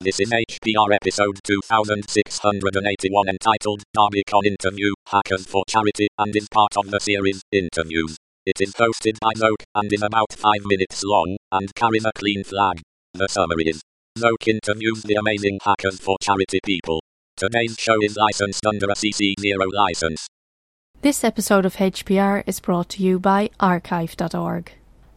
This is HPR episode 2681 entitled DerbyCon Interview Hackers for Charity and is part of the series Interviews. It is hosted by Zoke and is about 5 minutes long and carries a clean flag. The summary is Zoke interviews the amazing Hackers for Charity people. Today's show is licensed under a CC0 license. This episode of HPR is brought to you by archive.org.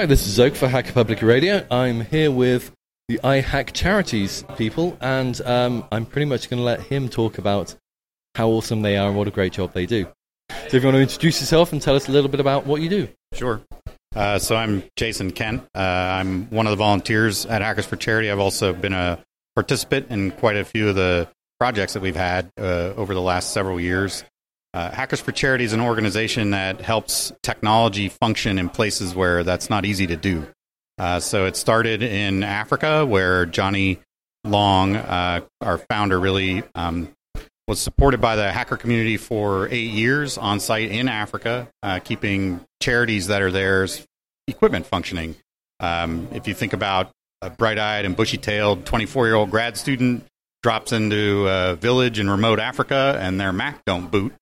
Hi, this is Zoke for Hacker Public Radio. I'm here with the iHack Charities people, and um, I'm pretty much going to let him talk about how awesome they are and what a great job they do. So, if you want to introduce yourself and tell us a little bit about what you do. Sure. Uh, so I'm Jason Kent. Uh, I'm one of the volunteers at Hackers for Charity. I've also been a participant in quite a few of the projects that we've had uh, over the last several years. Uh, Hackers for Charity is an organization that helps technology function in places where that's not easy to do. Uh, so it started in Africa, where Johnny Long, uh, our founder, really um, was supported by the hacker community for eight years on site in Africa, uh, keeping charities that are theirs equipment functioning. Um, if you think about a bright eyed and bushy tailed 24 year old grad student drops into a village in remote Africa and their Mac don't boot,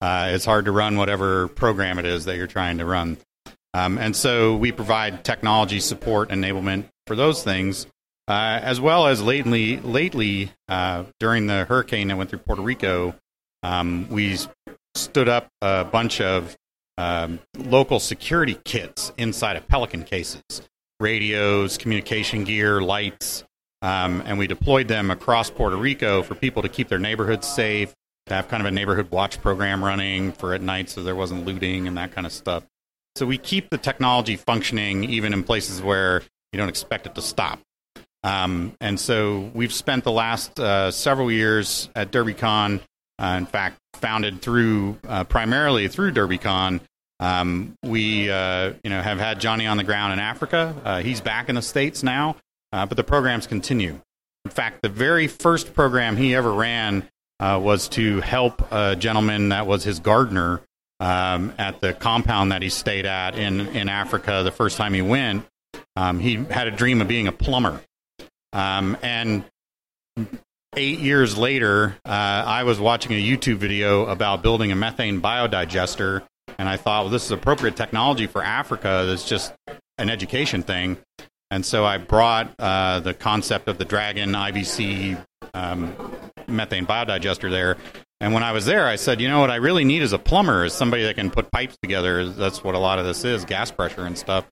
uh, it's hard to run whatever program it is that you're trying to run. Um, and so we provide technology support enablement for those things, uh, as well as lately, lately uh, during the hurricane that went through Puerto Rico, um, we stood up a bunch of um, local security kits inside of Pelican cases, radios, communication gear, lights, um, and we deployed them across Puerto Rico for people to keep their neighborhoods safe, to have kind of a neighborhood watch program running for at night so there wasn't looting and that kind of stuff. So we keep the technology functioning even in places where you don't expect it to stop. Um, and so we've spent the last uh, several years at DerbyCon, uh, in fact, founded through uh, primarily through DerbyCon. Um, we uh, you know have had Johnny on the ground in Africa. Uh, he's back in the states now, uh, but the programs continue. In fact, the very first program he ever ran was to help a gentleman that was his gardener um, at the compound that he stayed at in, in Africa the first time he went. Um, he had a dream of being a plumber. Um, and eight years later, uh, I was watching a YouTube video about building a methane biodigester, and I thought, well, this is appropriate technology for Africa. That's just an education thing. And so I brought uh, the concept of the Dragon IBC um, methane biodigester there. And when I was there, I said, you know what I really need is a plumber, is somebody that can put pipes together. That's what a lot of this is, gas pressure and stuff.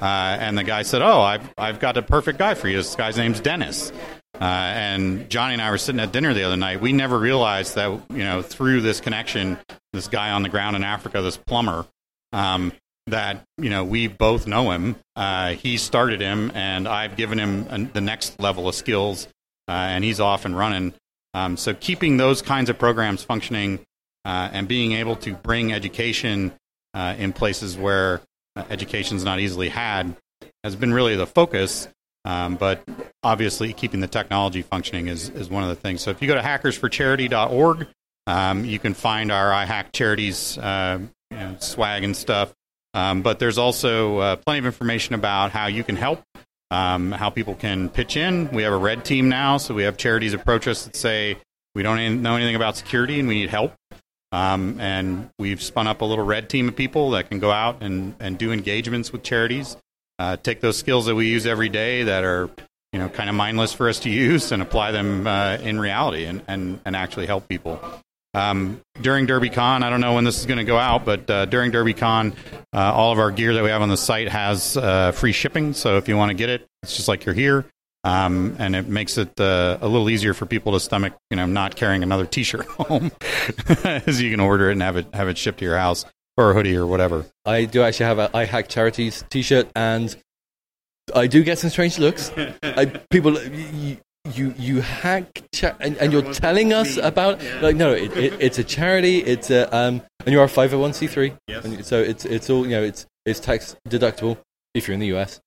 Uh, and the guy said, oh, I've, I've got a perfect guy for you. This guy's name's Dennis. Uh, and Johnny and I were sitting at dinner the other night. We never realized that, you know, through this connection, this guy on the ground in Africa, this plumber, um, that you know we both know him. Uh, he started him, and I've given him a, the next level of skills, uh, and he's off and running. Um, so keeping those kinds of programs functioning uh, and being able to bring education uh, in places where uh, education is not easily had has been really the focus. Um, but obviously, keeping the technology functioning is, is one of the things. So if you go to hackersforcharity.org, um, you can find our iHack charities uh, you know, swag and stuff. Um, but there's also uh, plenty of information about how you can help um, how people can pitch in. We have a red team now, so we have charities approach us that say we don't know anything about security and we need help. Um, and we've spun up a little red team of people that can go out and, and do engagements with charities, uh, take those skills that we use every day that are you know kind of mindless for us to use and apply them uh, in reality and, and, and actually help people. Um, during DerbyCon, I don't know when this is going to go out, but uh, during DerbyCon, uh, all of our gear that we have on the site has uh, free shipping. So if you want to get it, it's just like you're here. Um, and it makes it uh, a little easier for people to stomach, you know, not carrying another T-shirt home, as you can order it and have it have it shipped to your house or a hoodie or whatever. I do actually have a I Hack Charities T-shirt, and I do get some strange looks. I, people, you, you hack cha- and, and you're telling us about like no, it, it, it's a charity. It's a um, and you're a five hundred one c three. Yes. So it's it's all you know. It's it's tax deductible if you're in the US.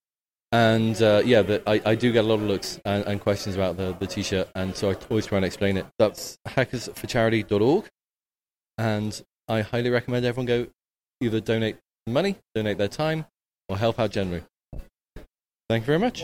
And uh, yeah, the, I, I do get a lot of looks and, and questions about the, the t-shirt, and so I always try and explain it. That's hackersforcharity.org, and I highly recommend everyone go either donate money, donate their time, or help out generally. Thank you very much.